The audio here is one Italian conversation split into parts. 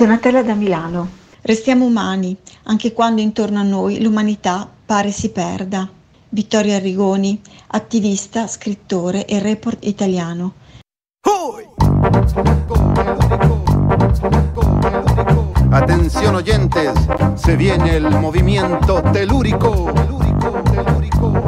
Donatella da Milano. Restiamo umani, anche quando intorno a noi l'umanità pare si perda. Vittorio Arrigoni, attivista, scrittore e report italiano. Atención oyentes, se viene el movimiento telúrico. telúrico, telúrico,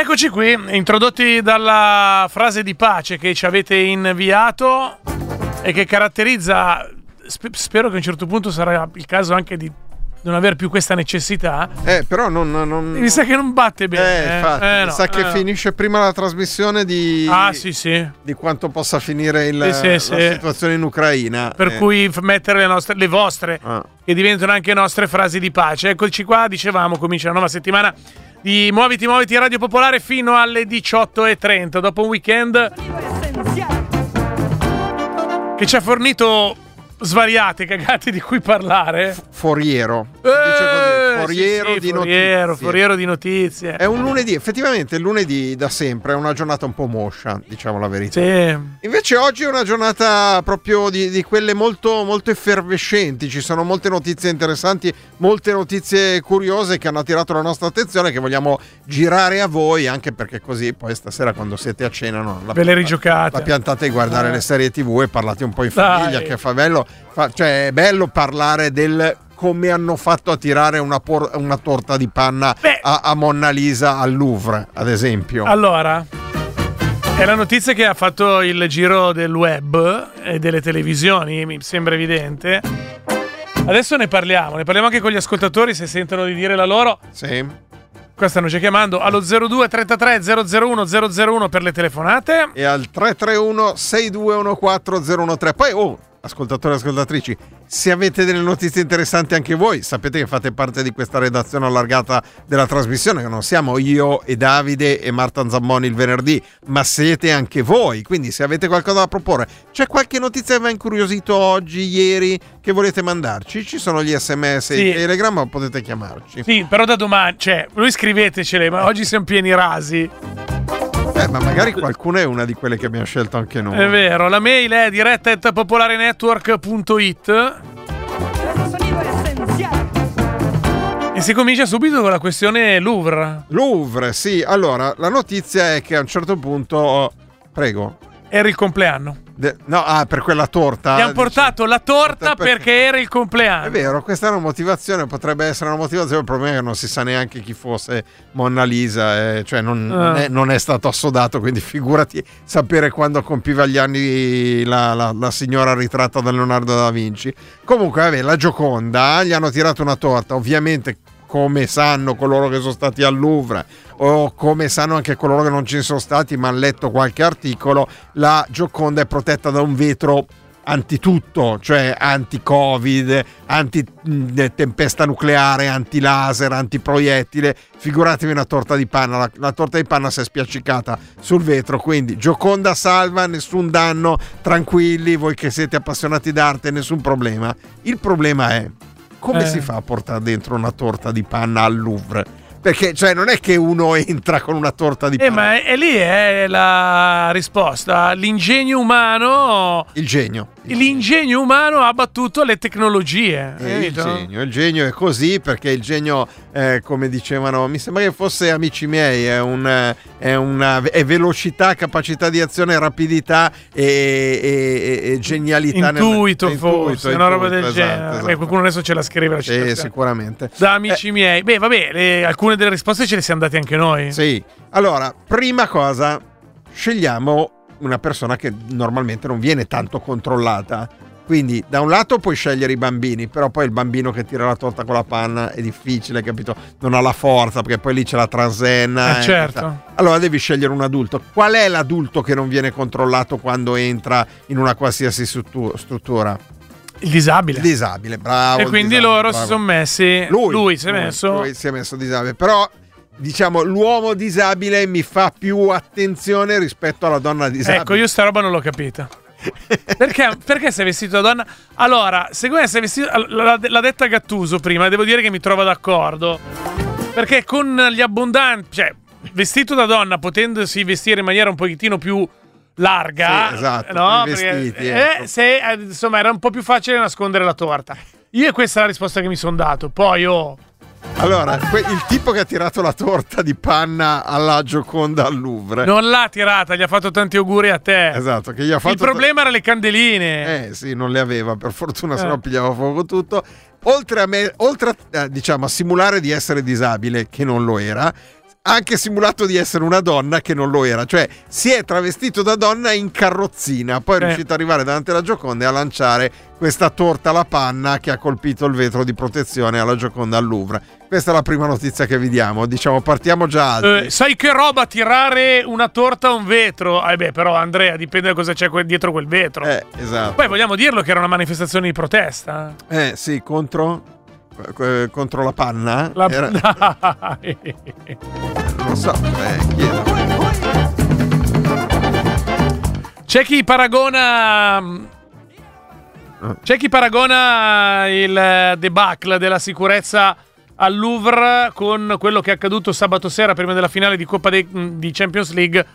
eccoci qui, introdotti dalla frase di pace che ci avete inviato e che caratterizza, sp- spero che a un certo punto sarà il caso anche di non avere più questa necessità. Eh, però non. non Mi sa che non batte bene. Eh, eh. infatti, Eh, mi no, sa che eh. finisce prima la trasmissione di, Ah, sì, sì. di quanto possa finire il- Sì, la sì. situazione in Ucraina. Per Eh, cui mettere le, nostre, le vostre, Ah. che diventano anche nostre frasi di pace. Eccoci qua, dicevamo, comincia la nuova settimana di Muoviti, Muoviti Radio Popolare fino alle 18.30. Dopo un weekend che ci ha fornito svariate cagate di cui parlare. Foriero. Eh, Foriero sì, sì, di foriero, notizie. foriero di notizie. È un lunedì, effettivamente il lunedì da sempre è una giornata un po' moscia, diciamo la verità. Sì. Invece oggi è una giornata proprio di, di quelle molto, molto effervescenti, ci sono molte notizie interessanti, molte notizie curiose che hanno attirato la nostra attenzione che vogliamo girare a voi, anche perché così poi stasera quando siete a cena no, la, Ve le rigiocate. la piantate a guardare Eh. le serie tv e parlate un po' in Dai. famiglia, che fa bello, cioè è bello parlare del come hanno fatto a tirare una, por- una torta di panna a, a Monna Lisa al Louvre, ad esempio. Allora, è la notizia che ha fatto il giro del web e delle televisioni, mi sembra evidente. Adesso ne parliamo, ne parliamo anche con gli ascoltatori se sentono di dire la loro. Sì. Qua stanno già chiamando allo 02 33 001 001 per le telefonate. e al 331 6214 013. Poi, oh, ascoltatori e ascoltatrici, se avete delle notizie interessanti anche voi, sapete che fate parte di questa redazione allargata della trasmissione, che non siamo io e Davide e Marta Zammoni il venerdì, ma siete anche voi. Quindi, se avete qualcosa da proporre, c'è qualche notizia che vi ha incuriosito oggi, ieri, che volete mandarci? Ci sono gli sms e Sì. i telegram, ma potete chiamarci. Sì, però da domani, cioè, voi scrivetecele, ma oggi siamo pieni rasi. Eh, ma magari qualcuna è una di quelle che abbiamo scelto anche noi. È vero, la mail è diretta.popolarenetwork.it Sonido essenziale. e si comincia subito con la questione Louvre. Louvre, sì. Allora, la notizia è che a un certo punto. Prego. Era il compleanno. De- no, ah, per quella torta. Gli hanno portato la torta perché- perché era il compleanno. È vero, questa è una motivazione, potrebbe essere una motivazione, il problema è che non si sa neanche chi fosse Monna Lisa, eh, cioè non, Ah. non è, non è stato assodato, quindi figurati sapere quando compiva gli anni la, la- la signora ritratta da Leonardo da Vinci. Comunque, vabbè, la Gioconda, gli hanno tirato una torta, ovviamente come sanno coloro che sono stati al Louvre o come sanno anche coloro che non ci sono stati ma hanno letto qualche articolo, la Gioconda è protetta da un vetro antitutto, cioè anti-covid, anti-tempesta nucleare, anti-laser, anti-proiettile. Figuratevi una torta di panna, la, la torta di panna si è spiaccicata sul vetro, quindi Gioconda salva, nessun danno, tranquilli, voi che siete appassionati d'arte, nessun problema. Il problema è come Eh. si fa a portare dentro una torta di panna al Louvre? Perché cioè, non è che uno entra con una torta di Eh, panna. ma è, è lì è la risposta. L'ingegno umano. Il genio. L'ingegno umano ha battuto le tecnologie. Eh, il genio, il genio è così perché il genio, eh, come dicevano, mi sembra che fosse amici miei, è, un, eh, è una è velocità, capacità di azione, rapidità e, e- e- genialità. nel- Intuito, intuito, forse, una roba del esatto, genere. esatto. Beh, qualcuno adesso ce la scrive. La Sì, citazione. sicuramente. Da amici miei. Beh, vabbè, le- alcune delle risposte ce le siamo date anche noi. Sì. Allora, prima cosa, scegliamo una persona che normalmente non viene tanto controllata. Quindi, da un lato puoi scegliere i bambini, però poi il bambino che tira la torta con la panna è difficile, capito? Non ha la forza, perché poi lì c'è la transenna. Eh, eh, certo. Allora devi scegliere un adulto. Qual è l'adulto che non viene controllato quando entra in una qualsiasi struttu- struttura? Il disabile. Il disabile, bravo. e quindi disabile, loro bravo. si sono messi. Lui, si è messo. Lui si è messo disabile. Però, diciamo, l'uomo disabile mi fa più attenzione rispetto alla donna disabile. Ecco, io sta roba non l'ho capita. Perché, perché sei vestito da donna? Allora, secondo me sei vestito. L'ha, detta Gattuso prima, devo dire che mi trovo d'accordo. Perché con gli abbondanti. Cioè, vestito da donna, potendosi vestire in maniera un pochettino più larga. Sì, esatto, no? più Perché, vestiti, eh, ecco. se, eh, insomma, era un po' più facile nascondere la torta. Io questa è la risposta che mi sono dato. Poi, oh. Allora, il tipo che ha tirato la torta di panna alla Gioconda al Louvre. Non l'ha tirata, gli ha fatto tanti auguri a te. Esatto, che gli ha fatto Il problema era le candeline. Eh sì, non le aveva, per fortuna, se Eh. no pigliava fuoco tutto. Oltre a, me, oltre a, eh, diciamo, a simulare di essere disabile, che non lo era, ha anche simulato di essere una donna che non lo era. Cioè, si è travestito da donna in carrozzina, poi è Eh. riuscito ad arrivare davanti alla Gioconda e a lanciare questa torta alla panna che ha colpito il vetro di protezione alla Gioconda al Louvre. Questa è la prima notizia che vi diamo. Diciamo, partiamo già. Eh, sai che roba tirare una torta a un vetro? Eh beh, però Andrea, dipende da cosa c'è dietro quel vetro. Eh, esatto. Poi vogliamo dirlo che era una manifestazione di protesta? Eh sì, contro, eh, contro la panna. La... Era- non so, eh, chiedo. C'è chi paragona. C'è chi paragona il debacle della sicurezza al Louvre con quello che è accaduto sabato sera prima della finale di Coppa dei- di Champions League.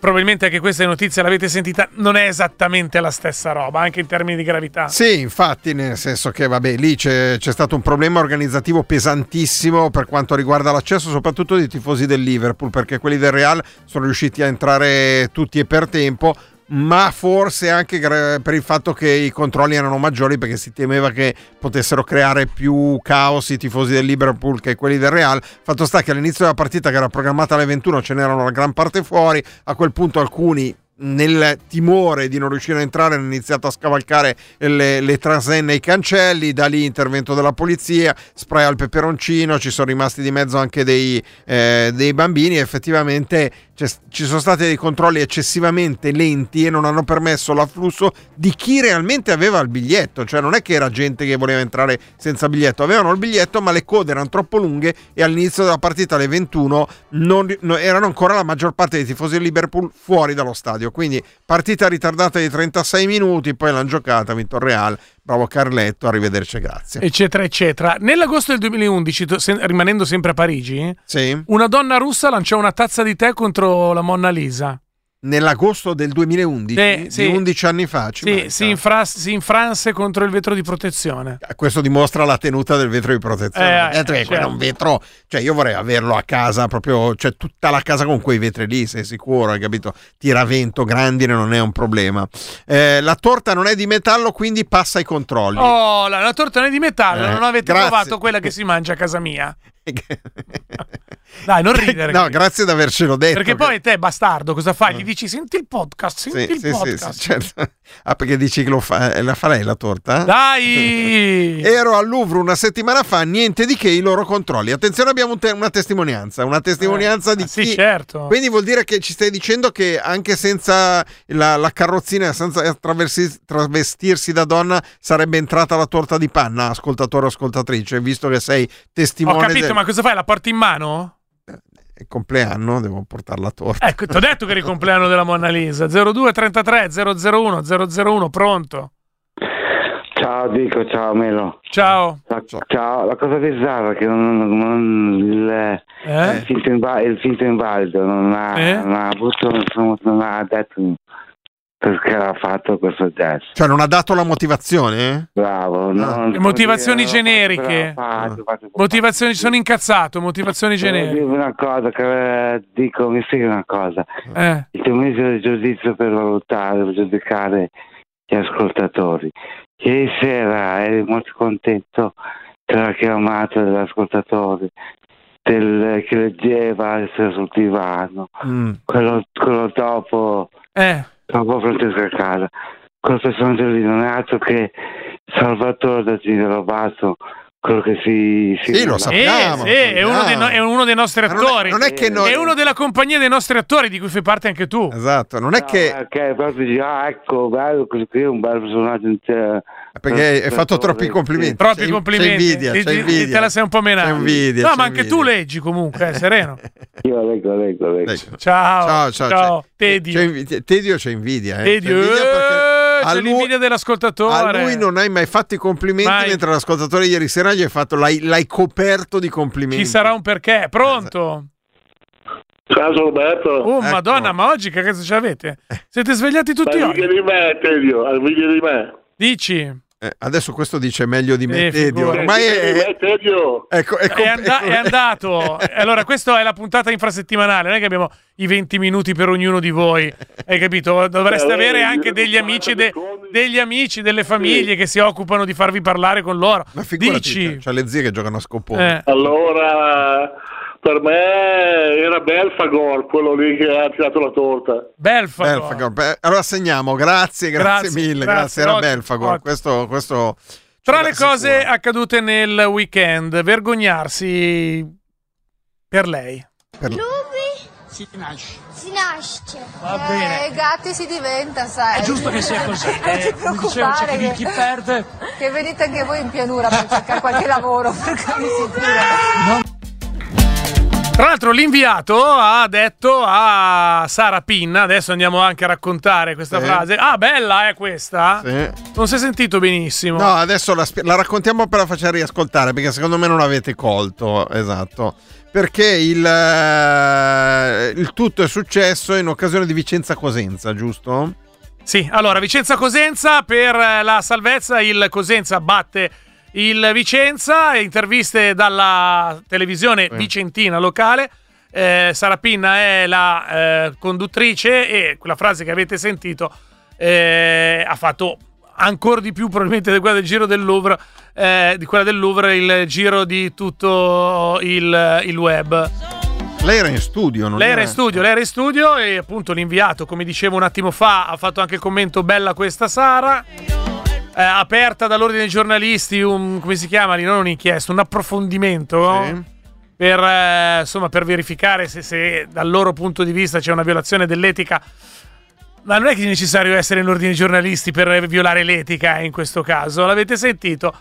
Probabilmente anche questa notizia l'avete sentita, non è esattamente la stessa roba, anche in termini di gravità. Sì, infatti, nel senso che, vabbè, lì c'è, c'è stato un problema organizzativo pesantissimo per quanto riguarda l'accesso, soprattutto dei tifosi del Liverpool, perché quelli del Real sono riusciti a entrare tutti e per tempo. Ma forse anche per il fatto che i controlli erano maggiori, perché si temeva che potessero creare più caos i tifosi del Liverpool che quelli del Real. Fatto sta che all'inizio della partita, che era programmata alle 21, ce n'erano la gran parte fuori. A quel punto alcuni nel timore di non riuscire a entrare hanno iniziato a scavalcare le, le transenne e i cancelli, da lì intervento della polizia, spray al peperoncino, ci sono rimasti di mezzo anche dei, eh, dei bambini, effettivamente c'è- ci sono stati dei controlli eccessivamente lenti e non hanno permesso l'afflusso di chi realmente aveva il biglietto, cioè non è che era gente che voleva entrare senza biglietto, avevano il biglietto ma le code erano troppo lunghe e all'inizio della partita alle 21 non- no- erano ancora la maggior parte dei tifosi del Liverpool fuori dallo stadio, quindi partita ritardata di 36 minuti, poi l'hanno giocata, ha vinto il Real, bravo Carletto, arrivederci grazie. eccetera, eccetera. Nell'agosto del 2011, to- se- rimanendo sempre a Parigi, Sì, una donna russa lanciò una tazza di tè contro la Monna Lisa. Nell'agosto del 2011, Sì, di sì. 11 anni fa, Sì, si, infra- si infranse contro il vetro di protezione. Questo dimostra la tenuta del vetro di protezione. Eh, Eh, perché quello è certo. un vetro, cioè io vorrei averlo a casa, proprio, cioè tutta la casa con quei vetri lì, sei sicuro, hai capito? Tiravento, grandine, non è un problema. Eh, la torta non è di metallo, quindi passa ai controlli. Oh, la, la torta non è di metallo, Eh, non avete grazie. provato quella che si mangia a casa mia. Dai, non ridere. no, grazie di avercelo detto. Perché che- poi te, bastardo, cosa fai? Gli dici senti il podcast, Sì, senti il sì, sì, podcast. sì, certo. Ah, perché dici che lo fa, eh, la fa lei la torta? Dai! Ero al Louvre una settimana fa, niente di che i loro controlli. Attenzione, abbiamo un te- una testimonianza, una testimonianza di Ah, sì, chi... certo. Quindi vuol dire che ci stai dicendo che anche senza la, la carrozzina, senza travestirsi da donna, sarebbe entrata la torta di panna, ascoltatore o ascoltatrice, visto che sei Ho testimone capito, del ma cosa fai? La porti in mano? del compleanno, devo portare la torta. Ecco, ti ho detto che era il compleanno della Monna Lisa. 0233 001 001, pronto? Ciao Ciao Dico, ciao Melo. Ciao. La, ciao, la cosa bizzarra è che non, non- il, Eh? il, finto inva- il finto invalido non ha, Eh? non ha avuto, non ha detto perché ha fatto questo gesto. Cioè, non ha dato la motivazione? Bravo. non- Motivazioni come dire, generiche. l'ho fatto, Motivazioni, sono incazzato, motivazioni Volevo generiche. una cosa, che, eh, dico, mi spieghi una cosa. Eh. Il tuo mese di giudizio per valutare, per giudicare gli ascoltatori. Ieri sera eri molto contento della chiamata dell'ascoltatore, del, che leggeva sul divano. Mm. Quello, quello dopo, Eh. Dopo Francesca Casa. Quel personaggio lì non è altro che Salvatore da Gino Robato, quello che si... si Sì, lo Sì, sappiamo. sì, è, uno dei, no- è uno dei nostri Ma non è- attori. non è che noi- È uno della compagnia dei nostri attori, di cui fai parte anche tu. Esatto, non è No, che... perché proprio dici, ah ecco, bello, così qui è un bel personaggio intero. Perché hai fatto troppi complimenti. Troppi C'è- complimenti. C'è invidia, c'è invidia. Te la sei un po' menata. Invidia, No, ma anche tu leggi comunque, eh, sereno. Io leggo, leggo, leggo. Ciao. Ciao, ciao, ciao. c'è- Tedio. c'è Tedio c'è invidia. Eh. Tedio. C'è invidia perché Eh, c'è lui- l'invidia dell'ascoltatore. A lui non hai mai fatto i complimenti, Mai. mentre l'ascoltatore ieri sera gli hai fatto, l'hai, l'hai coperto di complimenti. Ci sarà un perché. Pronto? Ciao sono Roberto. Oh, Ecco. madonna, ma oggi che cazzo ce l'avete? Siete svegliati tutti Hai oggi? di me, Tedio, invidia di me. Dici? Eh, adesso questo dice meglio di me, Eh, Tedio. Ormai è, me, Tedio. ecco, è, È, and- è andato. Allora, questa è la puntata infrasettimanale. Non è che abbiamo i 20 minuti per ognuno di voi. Hai capito? Dovreste Eh, avere anche degli 40 amici, de- degli amici, delle famiglie che si occupano di farvi parlare con loro. Ma figurati, Dici? c'ha le zie che giocano a scopone. Eh. Allora, per me era Belfagor, quello lì che ha tirato la torta. Belfagor. Belfagor. Beh, Allora segniamo, grazie, grazie, Grazie, mille, grazie, grazie. Era ottimo, Belfagor. ottimo. Questo, questo Tra le cose accadute nel weekend, vergognarsi per lei. Per- Si nasce. Va Eh, bene. I gatti si diventa, sai. È giusto che sia così. Non Eh, ti preoccupare chi, che- chi perde. Che venite anche voi in pianura per cercare qualche lavoro, perché mi sicuro. Tra l'altro l'inviato ha detto a Sara Pinna, adesso andiamo anche a raccontare questa Sì. frase. Ah, bella è questa? Sì. Non si è sentito benissimo. No, adesso la, la raccontiamo per la faccia riascoltare perché secondo me non avete colto, esatto. Perché il, eh, il tutto è successo in occasione di Vicenza Cosenza, giusto? Sì, allora Vicenza Cosenza per eh, la salvezza, il Cosenza batte il Vicenza, interviste dalla televisione vicentina locale. Eh, Sara Pinna è la eh, conduttrice e quella frase che avete sentito eh, ha fatto ancora di più probabilmente di quella del giro del Louvre, eh, di quella del Louvre il giro di tutto il, il web. Lei era in studio, non Lei era in studio, lei era in studio e appunto l'inviato, come dicevo un attimo fa, ha fatto anche il commento bella questa Sara. Eh, aperta dall'ordine dei giornalisti un come si chiama lì? Non un'inchiesta, un approfondimento Sì. per, eh, insomma, per verificare se, se dal loro punto di vista c'è una violazione dell'etica. Ma non è che è necessario essere in ordine dei giornalisti per violare l'etica eh, in questo caso, l'avete sentito?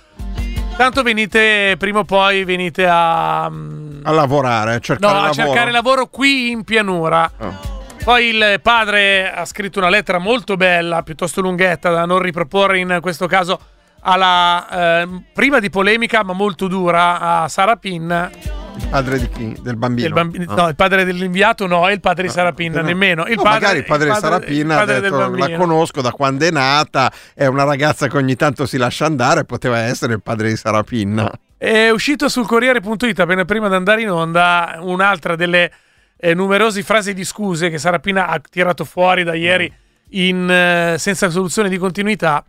Tanto venite, prima o poi venite a... mm, A lavorare, a cercare No, a lavoro. cercare lavoro qui in pianura. Oh. Poi il padre ha scritto una lettera molto bella, piuttosto lunghetta, da non riproporre in questo caso alla eh, prima di polemica, ma molto dura, a Sara Pin. Il padre di chi? Del bambino? Il bambi- Ah. No, il padre dell'inviato no, è il padre di Sara Pin, No. nemmeno. Il No, padre, magari il padre, di Sara Pinna il ha padre del detto la conosco da quando è nata, è una ragazza che ogni tanto si lascia andare, poteva essere il padre di Sara Pinna. È uscito sul Corriere.it appena prima di andare in onda un'altra delle eh, numerose frasi di scuse che Sara Pina ha tirato fuori da ieri in, eh, senza soluzione di continuità.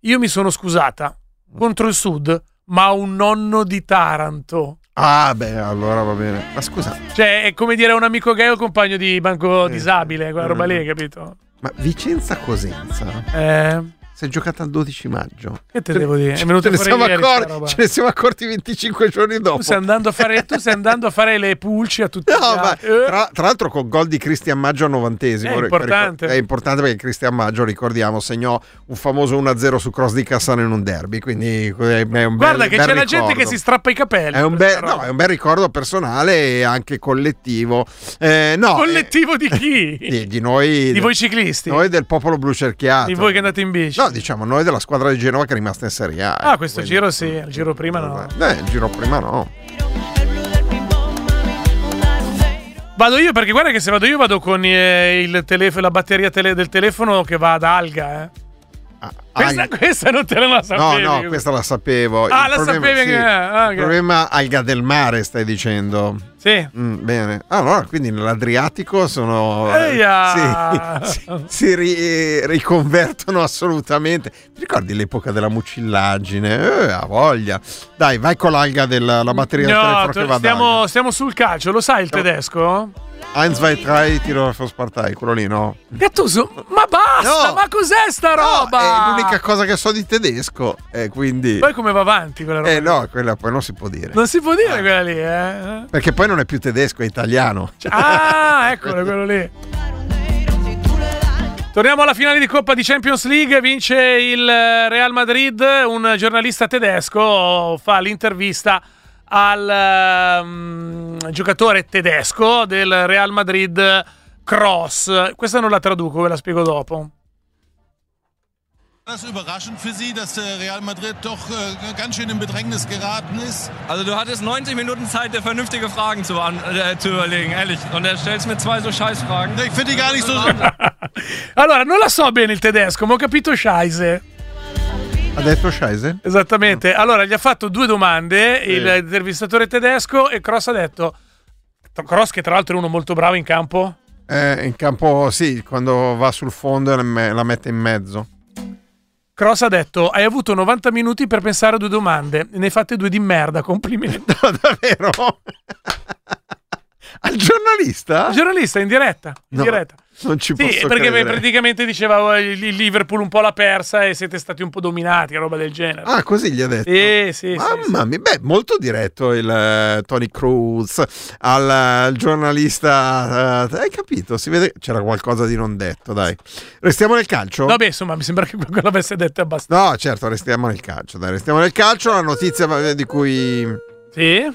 Io mi sono scusata contro il Sud, ma un nonno di Taranto. Ah, beh, allora va bene. Ma scusa, Cioè, è come dire a un amico gay o compagno di banco disabile, quella roba lì, capito? ma Vicenza Cosenza Eh, si è giocata il 12 maggio. che te devo dire? È venuto ce ne siamo accorti, ce ne siamo accorti 25 giorni dopo. Tu stai, andando a fare, tu stai andando a fare le pulci a tutti No, ma. Eh. tra, tra l'altro con gol di Cristian Maggio al novantesimo. È importante. È importante perché Cristian Maggio, ricordiamo, segnò un famoso 1-0 su cross di Cassano in un derby. Quindi è un bel, Guarda che bel c'è la gente ricordo. che si strappa i capelli. È un, sta no, è un bel ricordo personale e anche collettivo. Eh, no, Collettivo di chi? eh, di, di noi, Di voi ciclisti? noi del popolo blu cerchiato. Di voi che andate in bici? No, diciamo noi della squadra di Genova che è rimasta in Serie A. Ah, ecco, questo quindi- giro sì, il giro prima no. Eh, il giro prima no. Vado io perché guarda che se vado io vado con eh, il telefono, la batteria tele- del telefono che va ad alga. Eh. Ah, Questa, questa non te la No, sapevi. no, questa la sapevo. Ah, Il la problema- sapevi sì, che- ah, ok. Il problema alga del mare, stai dicendo. Sì. Mm, bene. Allora, quindi nell'Adriatico sono. Eia! sì, si, si ri- riconvertono assolutamente. Ti ricordi l'epoca della mucillagine? Eh, ha voglia. Dai, vai con l'alga della la batteria del No, telefono to- che va stiamo, stiamo sul calcio, lo sai il tedesco? 1, 2, 3, tiro for Spartai, quello lì, no? Gattuso, ma basta, No. ma cos'è sta No, roba? è l'unica cosa che so di tedesco. E quindi. Poi come va avanti quella roba? Eh no, quella poi non si può dire. Non si può dire quella lì, eh? Perché poi non è più tedesco, è italiano. Ah, eccolo quello lì. Torniamo alla finale di Coppa di Champions League, vince il eh, Real Madrid, un giornalista tedesco fa l'intervista al ehm, giocatore tedesco del Real Madrid Cross. Questa non la traduco, ve la spiego dopo. War das überraschend für Sie, dass der Real Madrid doch äh, ganz schön in Bedrängnis geraten ist? Also du hattest 90 Minuten Zeit, dir vernünftige Fragen zu, an, äh, zu überlegen, ehrlich. Und er stellst mir zwei so Scheißfragen. Ich finde die gar nicht so. Allora, non la so bene il tedesco, ma ho capito Scheisse. Ha detto Scheisse? Esattamente. Allora, gli ha fatto due domande Sì. il intervistatore tedesco e Cross ha detto... Cross, che tra l'altro è uno molto bravo in campo, Eh, in campo, sì, quando va sul fondo me- la mette in mezzo. Cross ha detto: Hai avuto 90 minuti per pensare a due domande. Ne hai fatte due di merda. Complimenti. No, davvero? Al giornalista? Il giornalista in diretta. In No, diretta. Non ci Sì, posso perché credere. praticamente diceva "Oh, il Liverpool un po' l'ha persa e siete stati un po' dominati, roba del genere. Ah, così gli ha detto. Sì, sì, Mamma mia, beh, molto diretto il eh, Tony Cruz al, al giornalista. eh, hai capito? Si vede c'era qualcosa di non detto, dai. Restiamo nel calcio? Vabbè, insomma, mi sembra che quello avesse detto abbastanza. No, certo, restiamo nel calcio. Dai, restiamo nel calcio. La notizia di cui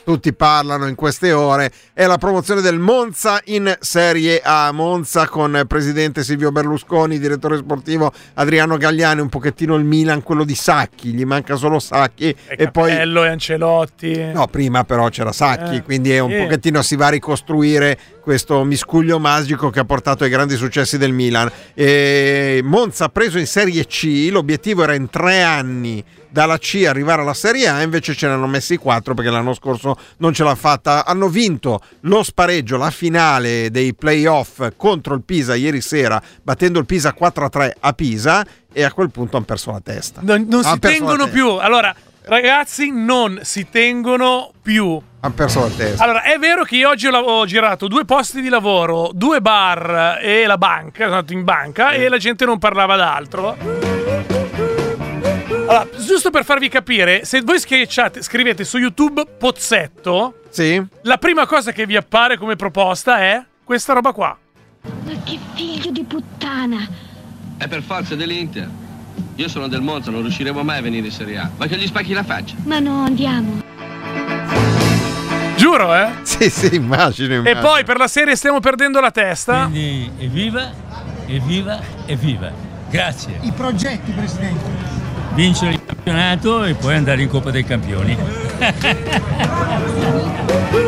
tutti parlano in queste ore è la promozione del Monza in Serie A. Monza con presidente Silvio Berlusconi, direttore sportivo Adriano Gagliani, un pochettino il Milan, quello di Sacchi. Gli manca solo Sacchi. E, poi. Capello e Ancelotti. No, prima però c'era Sacchi, Eh, quindi è un sì. pochettino si va a ricostruire questo miscuglio magico che ha portato ai grandi successi del Milan. E Monza ha preso in Serie C, l'obiettivo era in tre anni dalla C arrivare alla Serie A, invece ce ne hanno messi quattro perché l'anno scorso non ce l'ha fatta. Hanno vinto lo spareggio, la finale dei playoff contro il Pisa ieri sera, battendo il Pisa 4-3 a Pisa e a quel punto hanno perso la testa. Non, non si tengono testa. più. Allora, ragazzi, non si tengono più. Hanno perso la testa. Allora, è vero che io oggi ho, girato due posti di lavoro, due bar e la banca, sono andato in banca e la gente non parlava d'altro. Allora, giusto per farvi capire, se voi schiacciate, scrivete su YouTube Pozzetto, sì. la prima cosa che vi appare come proposta è questa roba qua. Ma che figlio di puttana! È per forza dell'Inter. Io sono del Monza, non riusciremo mai a venire in Serie A. Ma che gli spacchi la faccia. Ma no, andiamo. Giuro, eh? Sì, sì, immagino. E immagino. poi per la serie stiamo perdendo la testa. Quindi evviva, evviva, evviva. Grazie. I progetti, Presidente. Vincere il campionato e poi andare in Coppa dei Campioni.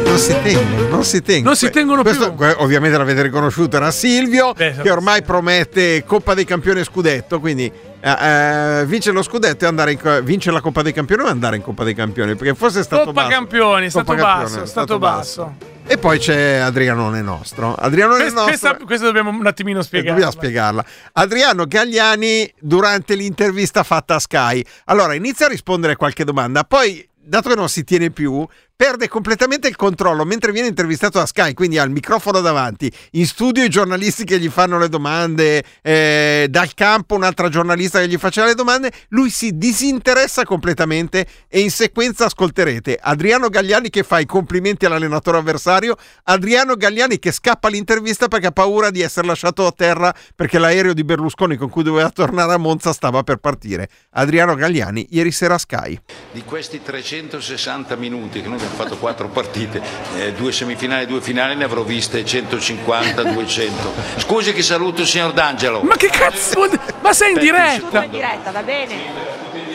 Non si tengono, non si tengono. Non si tengono Questo, que- ovviamente l'avete riconosciuto, era Silvio che ormai promette Coppa dei Campioni e Scudetto, quindi eh, eh, vince lo Scudetto e andare in, co- vince la Coppa dei Campioni o andare in Coppa dei Campioni, perché forse è stato Coppa basso. Campioni, è stato Coppa Campioni, basso, è stato basso. E poi c'è Adrianone nostro. Adrianone Questa, nostro. questa, questa dobbiamo un attimino Eh, spiegare. Dobbiamo spiegarla. Adriano Gagliani durante l'intervista fatta a Sky. Allora, inizia a rispondere a qualche domanda, poi, dato che non si tiene più, perde completamente il controllo mentre viene intervistato da Sky, quindi ha il microfono davanti, in studio i giornalisti che gli fanno le domande, eh, dal campo un'altra giornalista che gli faceva le domande, lui si disinteressa completamente e in sequenza ascolterete Adriano Gagliani che fa i complimenti all'allenatore avversario, Adriano Gagliani che scappa all'intervista perché ha paura di essere lasciato a terra perché l'aereo di Berlusconi con cui doveva tornare a Monza stava per partire. Adriano Gagliani ieri sera Sky. Di questi 360 minuti che noi abbiamo fatto quattro partite, eh, due semifinali e due finali, ne avrò viste 150, 200. Scusi che saluto il signor D'Angelo. Ma che cazzo? vuol dire? Ma sei in diretta? in diretta, va bene.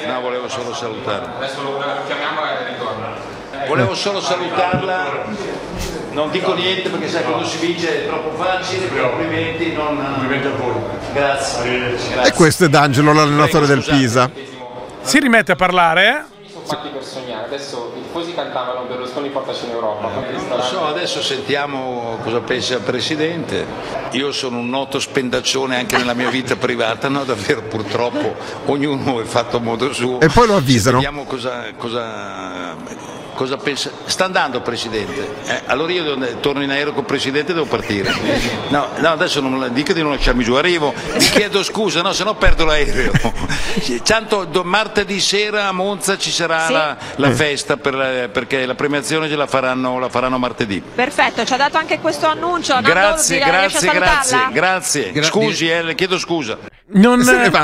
No, volevo solo salutarla. Adesso lo chiamiamo e ritorna. Volevo solo salutarla. Non dico niente perché sai quando si vince è troppo facile, complimenti, non. Complimenti a voi. Grazie. E questo è D'Angelo, l'allenatore del Pisa. Si rimette a parlare, eh? Fatti per sognare. Adesso i tifosi cantavano Berlusconi portaci in Europa. Lo so, adesso sentiamo cosa pensa il Presidente. Io sono un noto spendaccione anche nella mia vita privata, no davvero purtroppo ognuno è fatto a modo suo. E poi lo avvisano. Vediamo cosa, cosa, cosa pensa. Sta andando il Presidente. Eh, allora io devo- torno in aereo col Presidente e devo partire. No, no, adesso non dica di non lasciarmi giù, arrivo, vi chiedo scusa, no, se no perdo l'aereo. Tanto martedì sera a Monza ci sarà Sì. la, la festa per- perché la premiazione ce la faranno, la faranno martedì. Perfetto, ci ha dato anche questo annuncio. Nando, Grazie, a grazie, grazie, grazie. Scusi, eh, le chiedo scusa. Non,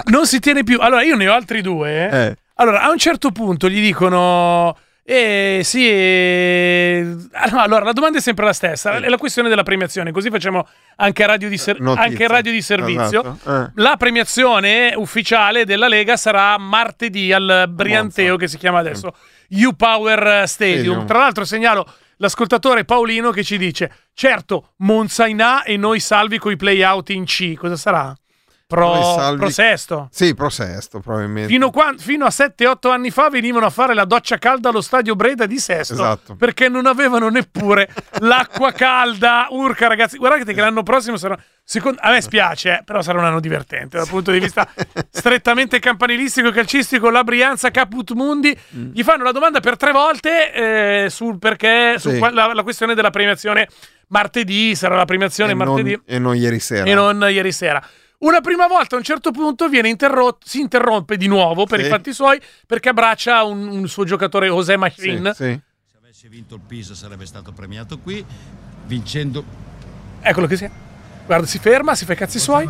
non si tiene più. Allora, io ne ho altri due. Eh. Allora, a un certo punto gli dicono. Eh sì, eh... allora la domanda è sempre la stessa, è la questione della premiazione, così facciamo anche radio di, ser- Notizia. anche radio di servizio. Esatto. Eh. La premiazione ufficiale della Lega sarà martedì al Brianteo, che si chiama adesso U-Power Stadium. Stadium. Tra l'altro segnalo l'ascoltatore Paolino che ci dice, certo, Monza in A e noi salvi coi play-out in C, cosa sarà? Pro, pro sesto. Sì, pro sesto probabilmente. Fino, qua- fino a 7-8 anni fa venivano a fare la doccia calda allo stadio Breda di Sesto Esatto. perché non avevano neppure l'acqua calda. Urca, ragazzi, guardate che l'anno prossimo sarà. secondo- a me spiace, eh, però sarà un anno divertente dal punto di vista strettamente campanilistico e calcistico. La Brianza Caput Mundi gli fanno la domanda per tre volte eh, sul perché, su Sì. la, la questione della premiazione. Martedì sarà la premiazione e, martedì non, e non ieri sera. e non ieri sera. Una prima volta a un certo punto viene interrotto, si interrompe di nuovo per Sì. i fatti suoi perché abbraccia un, un suo giocatore José Machine. Sì, sì. Se avesse vinto il Pisa sarebbe stato premiato qui, vincendo... Eccolo che si Guarda, si ferma, si fa i cazzi suoi.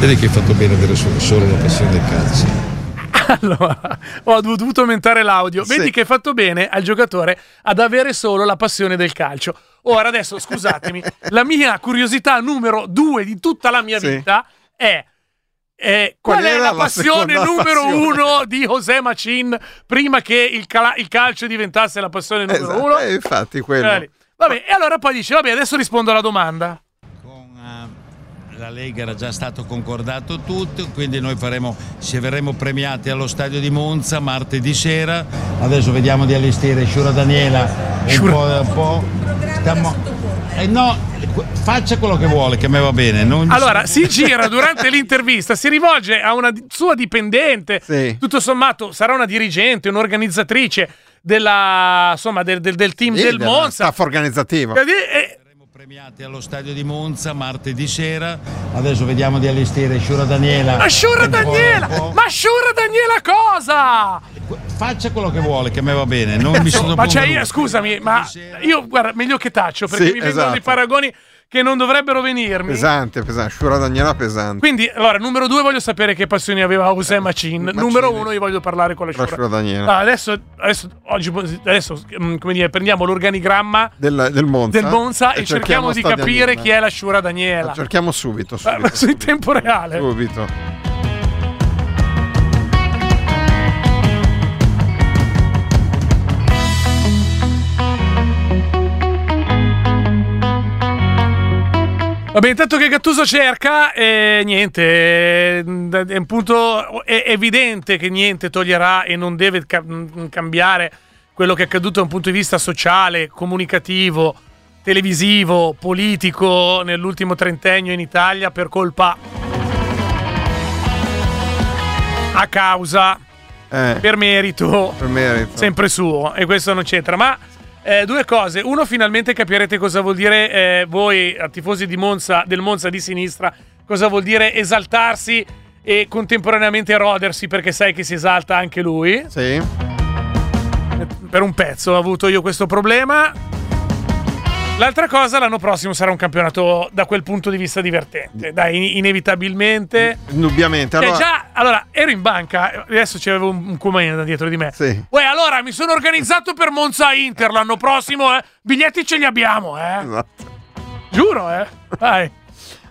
Vedi che hai fatto bene avere solo, solo la passione del calcio. Allora, ho dovuto aumentare l'audio. Vedi Sì. che hai fatto bene al giocatore ad avere solo la passione del calcio. Ora, adesso scusatemi, la mia curiosità numero due di tutta la mia Sì. vita è. eh, qual, Qual è la la passione numero passione? uno di José Machin prima che il, cala- il calcio diventasse la passione numero Esatto, uno? eh, infatti quello. Vabbè, e allora poi dice: Vabbè, adesso rispondo alla domanda. La Lega era già stato concordato tutto, quindi noi faremo, se verremo premiati allo stadio di Monza martedì sera. Adesso vediamo di allestire Sciura Daniela un po'. Un po'. Stiamo- eh no, faccia quello che vuole, che a me va bene. non- Allora, si gira durante l'intervista, si rivolge a una sua dipendente, tutto sommato sarà una dirigente, un'organizzatrice della, insomma, del, del- del team Sì, del della Monza. staff organizzativo. E- e- premiati allo stadio di Monza martedì sera. Adesso vediamo di allestire Sciura Daniela. Ma Sciura Daniela! Ma Sciura Daniela cosa? Faccia quello che vuole, che a me va bene. Non mi sono ma c'è io, scusami, ma io guarda, meglio che taccio perché Sì, mi vengono esatto. dei paragoni che non dovrebbero venirmi. Pesante, pesante. Sciura Daniela pesante. Quindi, allora, numero due voglio sapere che passioni aveva José Machin. Numero uno io voglio parlare con la Con la Sciura. Sciura Daniela. Ah, adesso, adesso, oggi, adesso mm, come dire, prendiamo l'organigramma Del, del Monza. del Monza e, cerchiamo di sta capire Daniela. chi è la Sciura Daniela. La cerchiamo subito, Eh, subito. ma in tempo reale. Subito. Vabbè, intanto che Gattuso cerca, e niente, eh, è un punto è evidente che niente toglierà e non deve ca- mh, cambiare quello che è accaduto da un punto di vista sociale, comunicativo, televisivo, politico nell'ultimo trentennio in Italia per colpa a causa Eh, per merito per merito. sempre suo e questo non c'entra ma eh, due cose. Uno finalmente capirete cosa vuol dire eh, voi tifosi di Monza del Monza di sinistra cosa vuol dire esaltarsi e contemporaneamente erodersi perché sai che si esalta anche lui. Sì. per un pezzo ho avuto io questo problema L'altra cosa, l'anno prossimo sarà un campionato da quel punto di vista divertente. Dai, in- inevitabilmente. Indubbiamente. Cioè, Allora, già, allora, ero in banca, adesso c'avevo un, un comune dietro di me. Sì. Uè, allora, mi sono organizzato per Monza Inter l'anno prossimo, eh. Biglietti ce li abbiamo, eh. Esatto. Giuro, eh. Vai.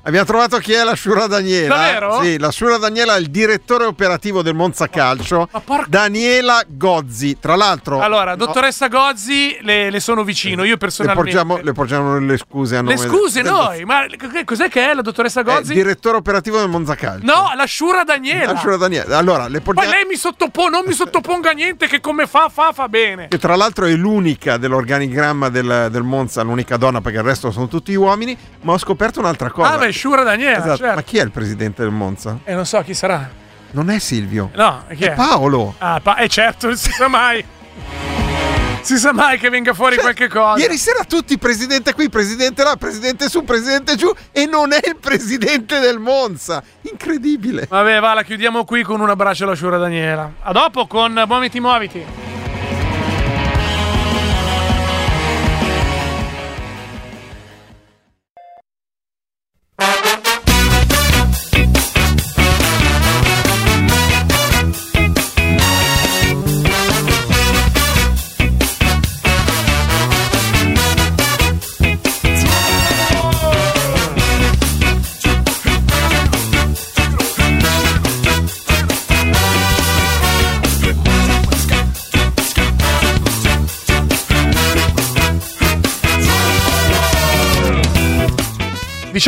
Abbiamo trovato chi è la Shura Daniela. Davvero? Sì, la Shura Daniela è il direttore operativo del Monza Calcio. Daniela Gozzi. Tra l'altro, Allora, dottoressa Gozzi, le, le sono vicino, io le personalmente. porgiamo, le porgiamo le scuse a nome Le scuse del- noi, ma cos'è che è la dottoressa È Gozzi? direttore operativo del Monza Calcio. No, la Shura Daniela. La Shura Daniela. Allora, le Poi portiamo. lei mi sottopone, non mi sottoponga a niente, che come fa, fa, fa bene. Che tra l'altro è l'unica dell'organigramma del, del Monza, l'unica donna perché il resto sono tutti uomini. Ma ho scoperto un'altra cosa. Ah, beh, Shura Daniela, Esatto. certo. Ma chi è il presidente del Monza? E non so chi sarà. Non è Silvio. No, chi è? È Paolo. Ah, pa- eh certo, non si sa mai. Si sa mai che venga fuori qualche cosa. Cioè, Ieri sera tutti presidente qui, presidente là, presidente su, presidente giù e non è il presidente del Monza. Incredibile. Vabbè, va, la chiudiamo qui con un abbraccio alla Shura Daniela. A dopo con Muoviti Muoviti.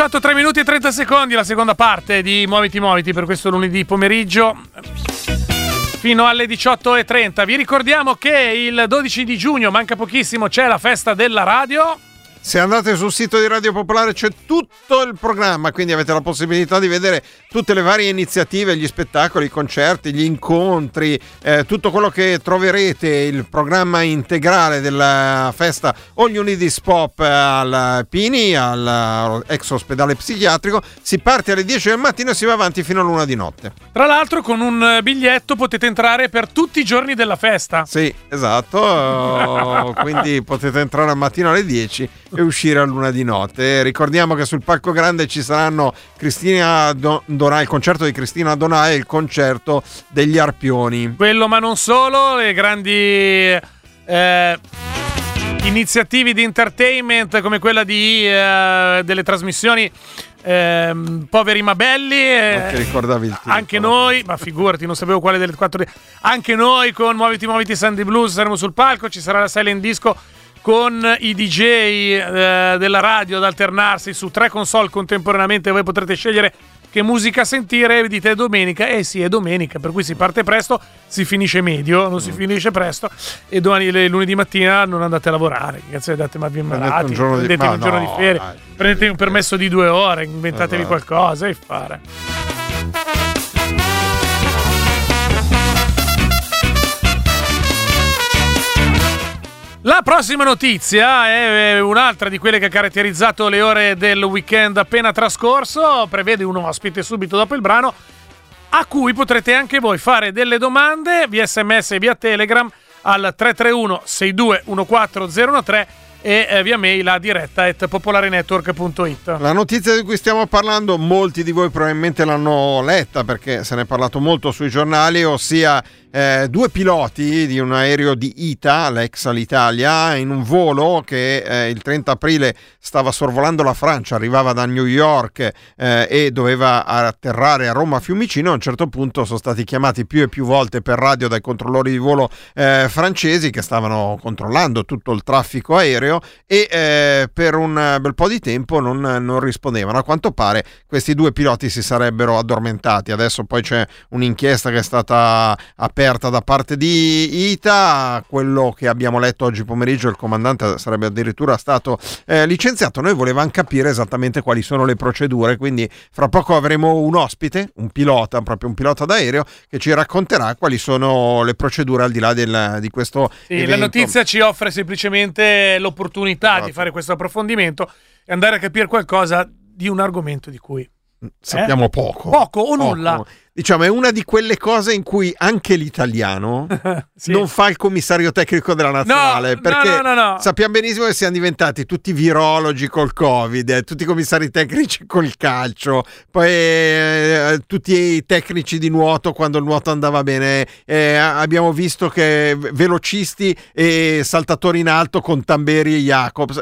18, 3 minuti e 30 secondi, la seconda parte di Muoviti Muoviti per questo lunedì pomeriggio. Fino alle 18.30. Vi ricordiamo che il 12 di giugno, manca pochissimo, c'è la festa della radio. Se andate sul sito di Radio Popolare c'è tutto il programma, quindi avete la possibilità di vedere tutte le varie iniziative, gli spettacoli, i concerti, gli incontri, eh, tutto quello che troverete, il programma integrale della festa All Unidis Pop al Pini, al ex ospedale psichiatrico. Si parte alle 10 del mattino e si va avanti fino a luna di notte. Tra l'altro, con un biglietto potete entrare per tutti i giorni della festa. Sì, esatto. quindi potete entrare al mattino alle 10 e uscire a luna di notte. Ricordiamo che sul palco grande ci saranno Cristina Do- Donà, il concerto di Cristina Donà e il concerto degli Arpioni. Quello, ma non solo, le grandi eh, iniziative di entertainment come quella di, eh, delle trasmissioni ehm, Poveri ma Belli. eh, ricordavi il titolo. anche noi, ma figurati, non sapevo quale delle quattro. Anche noi con Muoviti Muoviti Sandy Blues saremo sul palco, ci sarà la Silent Disco con i DJ eh, della radio ad alternarsi su tre console contemporaneamente. Voi potrete scegliere che musica sentire. Dite è domenica, eh sì, è domenica, per cui si parte presto, si finisce medio, non si finisce presto. E domani, le- lunedì mattina, non andate a lavorare. Cazzo date, ma vi malati? un giorno di- Prendetevi ma un giorno no, di ferie, dai. prendete un permesso di due ore, inventatevi Esatto. qualcosa e fare. La prossima notizia è un'altra di quelle che ha caratterizzato le ore del weekend appena trascorso. Prevede un ospite subito dopo il brano a cui potrete anche voi fare delle domande via sms e via telegram al 331 6214013 e eh, via mail a diretta at popolarenetwork.it. La notizia di cui stiamo parlando, molti di voi probabilmente l'hanno letta perché se ne è parlato molto sui giornali, ossia eh, due piloti di un aereo di ITA, l'ex Alitalia, in un volo che eh, il 30 aprile stava sorvolando la Francia, arrivava da New York eh, e doveva atterrare a Roma Fiumicino. A un certo punto sono stati chiamati più e più volte per radio dai controllori di volo eh, francesi che stavano controllando tutto il traffico aereo e eh, per un bel po' di tempo non, non rispondevano. A quanto pare questi due piloti si sarebbero addormentati. Adesso poi c'è un'inchiesta che è stata aperta da parte di ITA. Quello che abbiamo letto oggi pomeriggio, il comandante sarebbe addirittura stato eh, licenziato. Noi volevamo capire esattamente quali sono le procedure. Quindi, fra poco avremo un ospite, un pilota, proprio un pilota d'aereo, che ci racconterà quali sono le procedure al di là del- di questo. Sì, la notizia ci offre semplicemente l'opportunità Esatto. di fare questo approfondimento e andare a capire qualcosa di un argomento di cui sappiamo poco. Poco o nulla. Diciamo, è una di quelle cose in cui anche l'italiano Sì. non fa il commissario tecnico della nazionale. no, perché no, no, sappiamo benissimo che siamo diventati tutti virologi col Covid, eh, tutti i commissari tecnici col calcio, poi eh, tutti i tecnici di nuoto quando il nuoto andava bene. Eh, abbiamo visto che velocisti e saltatori in alto con Tamberi e Jacobs.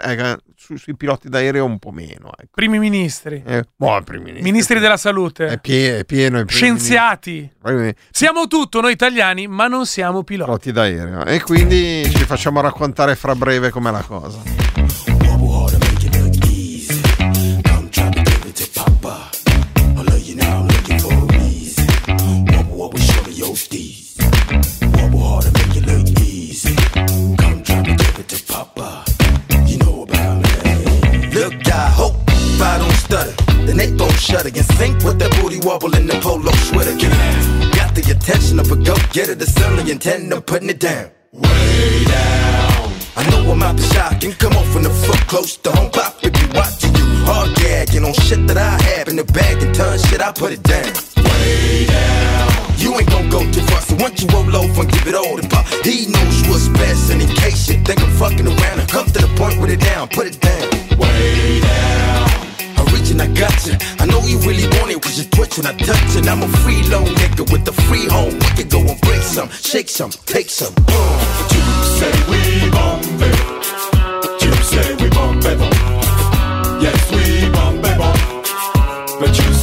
Su- sui piloti d'aereo un po' meno. Ecco. Primi ministri. Eh, boh, primi ministri. Ministri della salute. È pie- è pieno. è primi Scienziati. ministri. Siamo tutto noi italiani, ma non siamo piloti. piloti d'aereo. E quindi ci facciamo raccontare fra breve com'è la cosa. Hope I don't stutter. The neck don't shudder. In sync with that booty wobble in the polo sweater. Got the attention of a go-getter. The certainly intend on putting it down. Way down. I know I'm out to shock and come off from the foot close to home. Pop if you watching you. Hard gagging on shit that I have in the bag and ton shit. I put it down. Way down. You ain't gon' go too far, so once you roll over and give it all to pop, he knows what's best. And in case you think I'm fucking around, come to the point with it down, put it down. Way down. I'm I got you. I know you really want it, cause you're twitching, I touch it. I'm a free low nigga with the free home. We can go and break some, shake some, take some. Uh. You say we bomb it. You say we bomb. Yes, we bomb. But you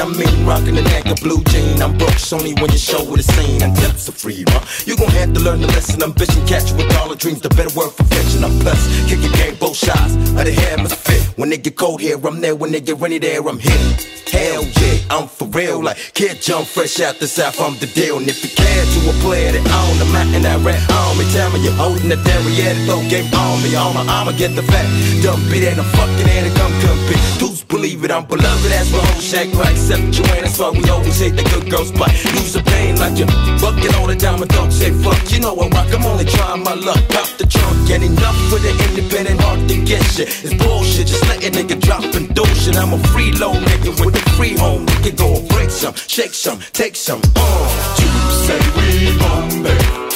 I mean rocking the neck of blue jean. I'm broke, it's only when you show with a scene until it's a free run. You gon' have to learn the lesson. Ambition catch you with all the dreams, the better word for fiction. I'm plus kick your game both shots of the hemisphere. When they get cold here, I'm there. When they get rainy there, I'm here. Hell yeah, I'm for real. Like kid jump fresh out the south, I'm the deal. And if you care to a player that own the mountain that red on me, tell me you're holding the the throw game on me. I'ma, I'ma get the fact. Dumb beat ain't a fucking and i come compete. Dudes believe it, I'm beloved as my whole shack right. Except ain't, that's why we always hate the good girls. But use the pain like you bucking all the time and don't say fuck. You know I rock, I'm only trying my luck. Pop the trunk, get enough with the independent hard to get shit. It's bullshit, just let a nigga drop and do shit. I'm a free low nigga with a free home. We can go and break some, shake some, take some. Uh. You say we bomb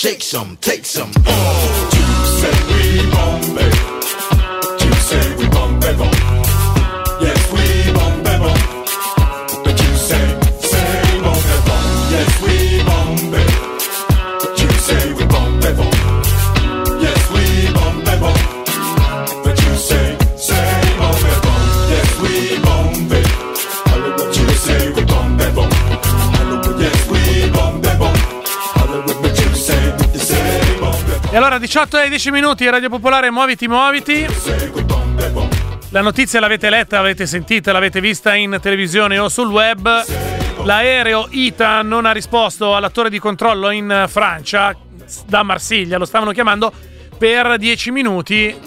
shake some, take some. Uh. E allora 18 e 10 minuti, Radio Popolare, muoviti, muoviti. La notizia l'avete letta, l'avete sentita, l'avete vista in televisione o sul web. L'aereo ITA non ha risposto alla torre di controllo in Francia, da Marsiglia, lo stavano chiamando per 10 minuti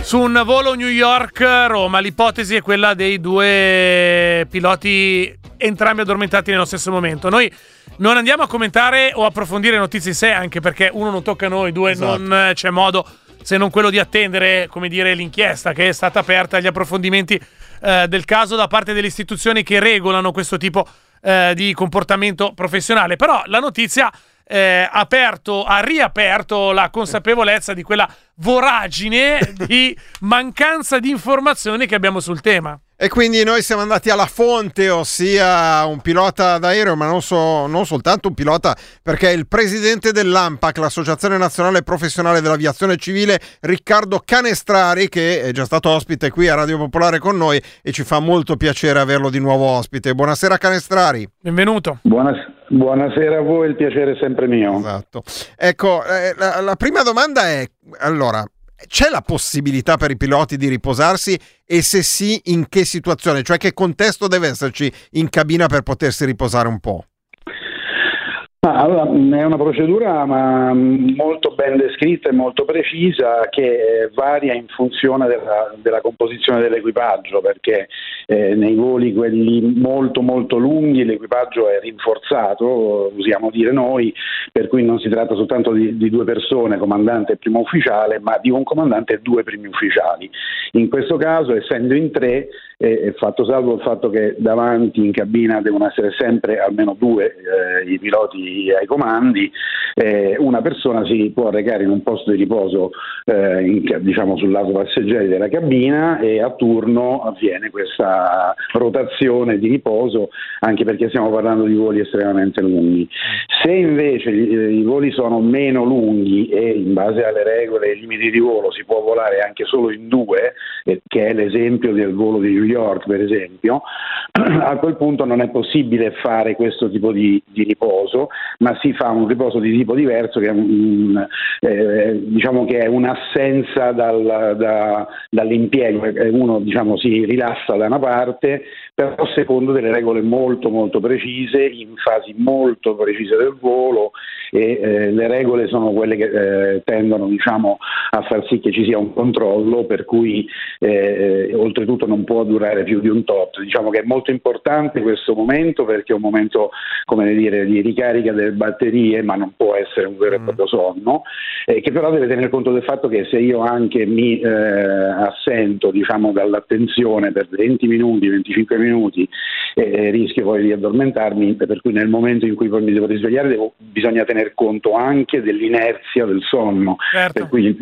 su un volo New York-Roma. L'ipotesi è quella dei due piloti entrambi addormentati nello stesso momento. Noi non andiamo a commentare o approfondire notizie in sé, anche perché uno non tocca a noi, due Esatto. non eh, c'è modo se non quello di attendere, come dire, l'inchiesta che è stata aperta agli approfondimenti eh, del caso da parte delle istituzioni che regolano questo tipo eh, di comportamento professionale. Però la notizia eh, aperto, ha riaperto la consapevolezza di quella voragine di mancanza di informazioni che abbiamo sul tema. E quindi noi siamo andati alla fonte, ossia un pilota d'aereo, ma non, so- non soltanto un pilota, perché il presidente dell'AMPAC, l'Associazione Nazionale Professionale dell'Aviazione Civile, Riccardo Canestrari, che è già stato ospite qui a Radio Popolare con noi e ci fa molto piacere averlo di nuovo ospite. Buonasera Canestrari. Benvenuto. Buonas- buonasera a voi, il piacere è sempre mio. Esatto. Ecco, eh, la, la prima domanda è, allora, c'è la possibilità per i piloti di riposarsi e se sì, in che situazione? Cioè che contesto deve esserci in cabina per potersi riposare un po'? Allora, è una procedura ma, mh, molto ben descritta e molto precisa che eh, varia in funzione della, della composizione dell'equipaggio perché eh, nei voli quelli molto molto lunghi l'equipaggio è rinforzato, usiamo dire noi, per cui non si tratta soltanto di, di due persone, comandante e primo ufficiale, ma di un comandante e due primi ufficiali. In questo caso, essendo in tre, eh, fatto salvo il fatto che davanti in cabina devono essere sempre almeno due eh, i piloti ai comandi, eh, una persona si può recare in un posto di riposo eh, in- diciamo sul lato passeggeri della cabina e a turno avviene questa rotazione di riposo anche perché stiamo parlando di voli estremamente lunghi. Se invece i, i voli sono meno lunghi e in base alle regole e ai limiti di volo si può volare anche solo in due, eh, che è l'esempio del volo di New York per esempio, a quel punto non è possibile fare questo tipo di, di riposo, ma si fa un riposo di tipo diverso che è, un- eh, diciamo che è un'assenza dal- da- dall'impiego, uno diciamo, si rilassa da una parte, però secondo delle regole molto molto precise, in fasi molto precise del volo e eh, le regole sono quelle che eh, tendono diciamo, a far sì che ci sia un controllo per cui eh, oltretutto non può durare più di un tot. Diciamo che è molto importante questo momento perché è un momento come dire, di ricarica delle batterie ma non può essere un vero e proprio sonno, eh, che però deve tener conto del fatto che se io anche mi eh, assento diciamo, dall'attenzione per 20 minuti, 25 minuti eh, rischio poi di addormentarmi, per cui nel momento in cui poi mi devo risvegliare devo- bisogna tener conto anche dell'inerzia del sonno, per cui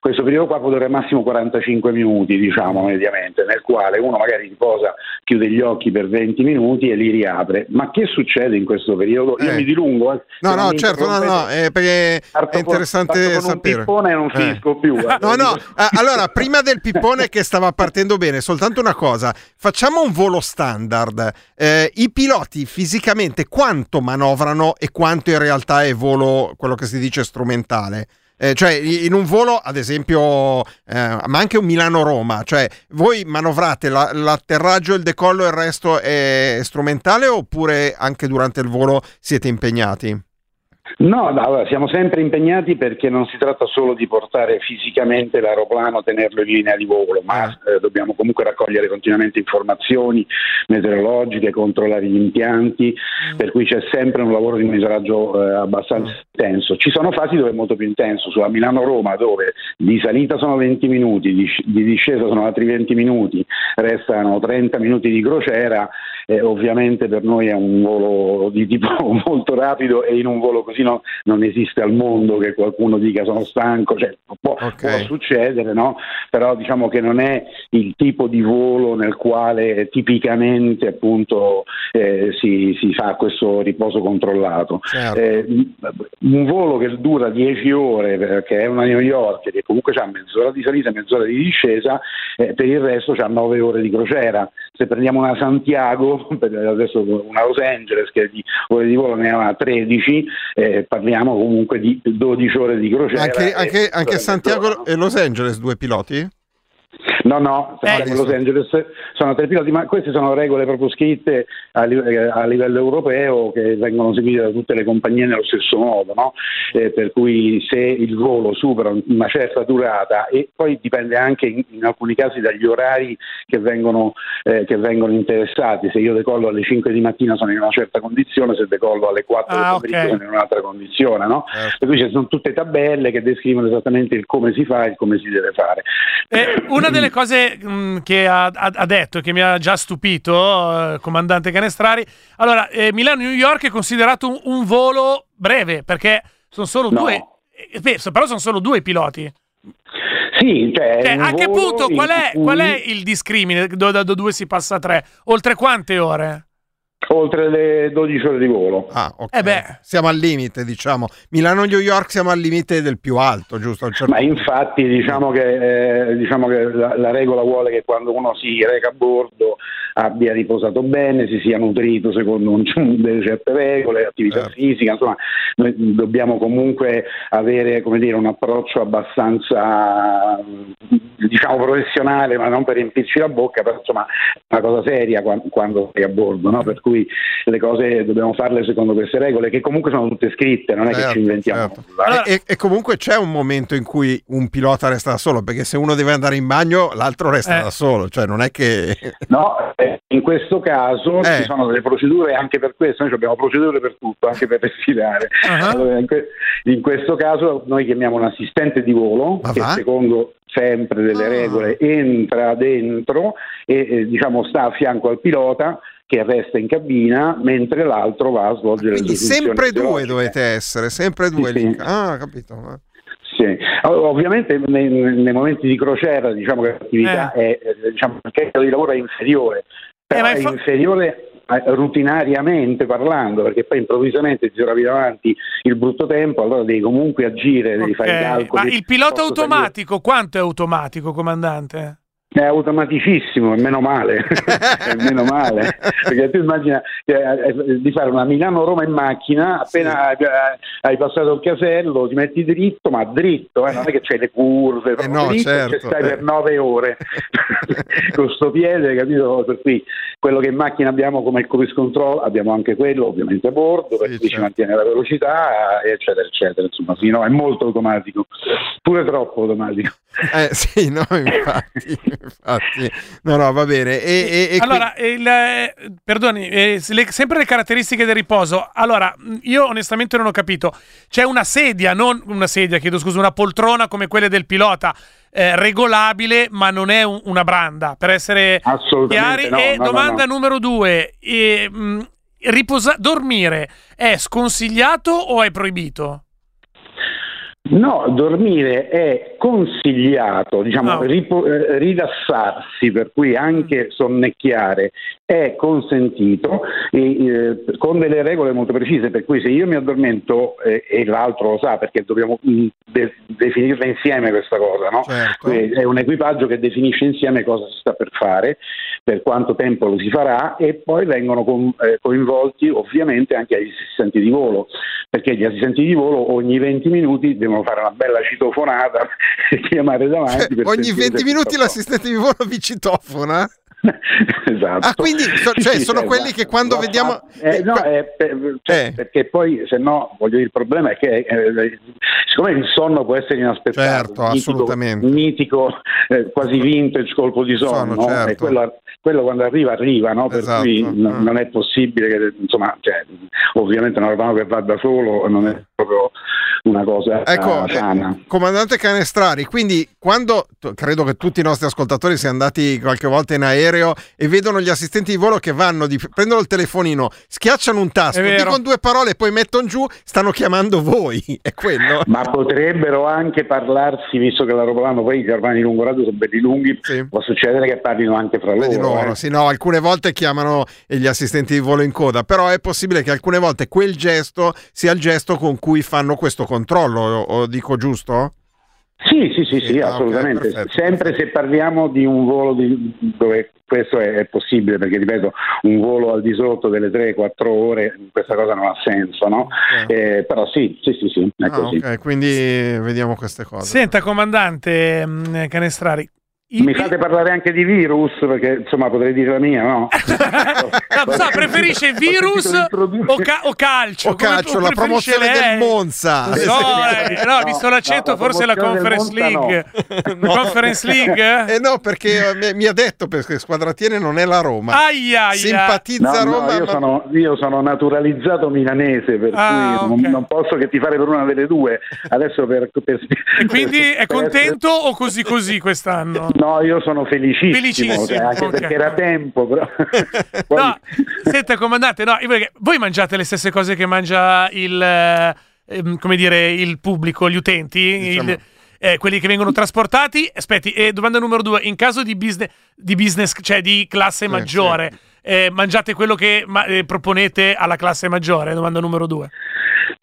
questo- periodo qua può durare massimo 45 minuti diciamo mediamente, nel quale uno magari riposa, chiude gli occhi per 20 minuti e li riapre. Ma che succede in questo periodo? Io Eh. mi dilungo. eh. No, no, certo, no, no, eh, perché è con- interessante parto con un sapere. pippone e non Eh. finisco più. eh. No, no, allora, prima del pippone che stava partendo bene, soltanto una cosa, facciamo un volo standard. I piloti fisicamente quanto manovrano e quanto in realtà è volo, quello che si dice strumentale? Eh, cioè, in un volo, ad esempio, eh, ma anche un Milano-Roma, cioè, voi manovrate la- l'atterraggio, il decollo e il resto è strumentale oppure anche durante il volo siete impegnati? No, allora, siamo sempre impegnati perché non si tratta solo di portare fisicamente l'aeroplano, tenerlo in linea di volo, ma eh, dobbiamo comunque raccogliere continuamente informazioni meteorologiche, controllare gli impianti, per cui c'è sempre un lavoro di monitoraggio eh, abbastanza intenso. Ci sono fasi dove è molto più intenso, sulla Milano-Roma dove di salita sono 20 minuti, di, di discesa sono altri 20 minuti, restano 30 minuti di crociera, eh, ovviamente per noi è un volo di tipo molto rapido e in un volo così no- non esiste al mondo che qualcuno dica sono stanco, cioè, può, può succedere, no? però diciamo che non è il tipo di volo nel quale tipicamente appunto eh, si, si fa questo riposo controllato. Eh, un volo che dura 10 ore, perché è una New York, che comunque ha mezz'ora di salita e mezz'ora di discesa, eh, per il resto ha 9 ore di crociera. Se prendiamo una Santiago, adesso una Los Angeles che di ore di volo ne ha 13, eh, parliamo comunque di 12 ore di crociera. Anche, anche, anche Santiago e Los Angeles, due piloti? No, no, siamo a Los Angeles sono tre piloti, ma queste sono regole proprio scritte a, eh, a livello europeo che vengono seguite da tutte le compagnie nello stesso modo, no? Eh, per cui se il volo supera una certa durata e poi dipende anche in, in alcuni casi dagli orari che vengono, eh, che vengono interessati, se io decollo alle 5 di mattina sono in una certa condizione, se decollo alle 4 del Ah, pomeriggio ok. sono in un'altra condizione, no? Per cui ci sono tutte tabelle che descrivono esattamente il come si fa e il come si deve fare. Eh, una una delle cose mh, che ha, ha- detto e che mi ha già stupito, eh, comandante Canestrari, allora, eh, Milano-New York è considerato un, un volo breve perché sono solo No. due, eh, beh, però sono solo due piloti. Sì, cioè, Cioè, a che punto, qual è, cui- qual è il discrimine da da due si passa a tre? Oltre quante ore? Oltre le 12 ore di volo. Ah, ok. Eh beh. Siamo al limite, diciamo. Milano-New York siamo al limite del più alto, giusto? Certo Ma infatti diciamo che, eh, diciamo che la, la regola vuole che quando uno si reca a bordo abbia riposato bene, si sia nutrito secondo un- delle certe regole, attività Certo. fisica, insomma noi dobbiamo comunque avere come dire, un approccio abbastanza diciamo professionale, ma non per riempirci la bocca, però insomma è una cosa seria quan- quando sei a bordo, no? per cui le cose dobbiamo farle secondo queste regole che comunque sono tutte scritte, non è che Certo, ci inventiamo certo. nulla. E, e comunque c'è un momento in cui un pilota resta da solo, perché se uno deve andare in bagno, l'altro resta Eh. da solo, cioè non è che... No, eh, in questo caso Eh. ci sono delle procedure anche per questo, noi abbiamo procedure per tutto, anche per respirare. Ah. Allora, in, que- in questo caso noi chiamiamo un assistente di volo Ma che secondo sempre delle Ah. regole entra dentro e eh, diciamo sta a fianco al pilota che resta in cabina mentre l'altro va a svolgere Quindi le funzioni sempre due dovete essere, sempre Sì, due sì. lì. Ah, capito. Sì. Ov- Ovviamente nei, nei momenti di crociera diciamo che l'attività è, eh, diciamo, il carico di lavoro è inferiore, però Eh, è infa- inferiore eh, rutinariamente parlando, perché poi improvvisamente ti trovi davanti il brutto tempo, allora devi comunque agire, devi fare i calcoli. Ma il pilota automatico, quanto è automatico, comandante? È automaticissimo, e meno male, meno male, perché tu immagina che, eh, di fare una Milano-Roma in macchina, appena hai, hai passato il casello ti metti dritto, ma dritto, eh, non è che c'hai le curve, proprio no, dritto, certo, stai eh. per nove ore con sto piede, capito? Per cui quello che in macchina abbiamo come il cruise control abbiamo anche quello ovviamente a bordo, per Sì, cui ci certo. mantiene la velocità, eccetera, eccetera, insomma, sì, no, è molto automatico, pure troppo automatico. Eh sì, no, infatti, infatti. No, no, va bene. E, e- e qui- allora, il, eh, perdoni, eh, le- sempre le caratteristiche del riposo. Allora, mh, io onestamente non ho capito. C'è una sedia, non una sedia, chiedo scusa, una poltrona come quelle del pilota, eh, regolabile, ma non è un- una branda, per essere chiari. no, e no, domanda no. numero due, eh, mh, riposa- dormire è sconsigliato o è proibito? No, dormire è consigliato, diciamo, No. ripo- eh, rilassarsi, per cui anche sonnecchiare è consentito e, eh, con delle regole molto precise, per cui se io mi addormento eh, e l'altro lo sa, perché dobbiamo mm, de- definirla insieme questa cosa, no? Certo. Quindi È un equipaggio che definisce insieme cosa si sta per fare, per quanto tempo lo si farà e poi vengono con- eh, coinvolti ovviamente anche gli assistenti di volo, perché gli assistenti di volo ogni 20 minuti devono fare una bella citofonata e chiamare davanti. per ogni sentire 20 se minuti l'assistente di volo vi citofona? esatto. Ah, quindi so- cioè, Sì, sono sì, quelli va- che quando va vediamo-. Eh, no, eh, per- cioè, Eh. perché poi se no, voglio dire, il problema è che eh, siccome il sonno può essere inaspettato, Certo, mitico- assolutamente. mitico, eh, quasi vintage colpo di sonno, Sonno, no? certo. E quello, quello quando arriva arriva, no? per Esatto. cui non, Mm. non è possibile che, insomma, cioè, ovviamente un aeroplano che va da solo non è proprio una cosa Ecco, eh, sana. eh, comandante Canestrari, quindi quando t- credo che tutti i nostri ascoltatori siano andati qualche volta in aereo e vedono gli assistenti di volo che vanno, di, prendono il telefonino, schiacciano un tasto, dicono due parole e poi mettono giù, stanno chiamando voi. È quello? Ma potrebbero anche parlarsi, visto che l'aeroplano poi i di lungo raggio sono belli lunghi, Sì. può succedere che parlino anche fra loro. Loro, eh. sì, no, alcune volte chiamano gli assistenti di volo in coda, però è possibile che alcune volte quel gesto sia il gesto con cui fanno questo controllo, o, o dico giusto? Sì, sì, sì, sì, Sì, ah, assolutamente. perfetto, Sempre se parliamo di un volo di- dove questo è, è possibile, perché ripeto, un volo al di sotto delle 3-4 ore, questa cosa non ha senso, no? Eh, però sì, sì, sì, sì, è Ah, così. ok, quindi vediamo queste cose. Senta, comandante mh, Canestrari. I- Mi fate parlare anche di virus, perché insomma potrei dire la mia, no? Ah, sa, preferisce virus o, ca- o calcio? O Come- calcio, o la promozione lei? del Monza. No, eh, no, visto l'accento, no, la forse la Conference Monza League. La Conference League? Eh no, perché eh, mi, mi ha detto perché squadratiene non è la Roma. Aia, aia. Simpatizza No, no, Roma. io, ma- sono, io sono naturalizzato milanese, per Ah, cui non, ok. non posso che ti fare per una delle due. Adesso per, per- E quindi è per essere- contento o così così quest'anno? No, io sono felicissimo, Felicissimo, cioè, anche ok. perché era tempo, però. No, senta comandante, no, voi mangiate le stesse cose che mangia il, eh, ehm, come dire, il pubblico, gli utenti, Diciamo. il- eh, quelli che vengono trasportati. Aspetti, e domanda numero due, in caso di business, di business cioè di classe maggiore, eh, mangiate quello che ma- eh, proponete alla classe maggiore? Domanda numero due.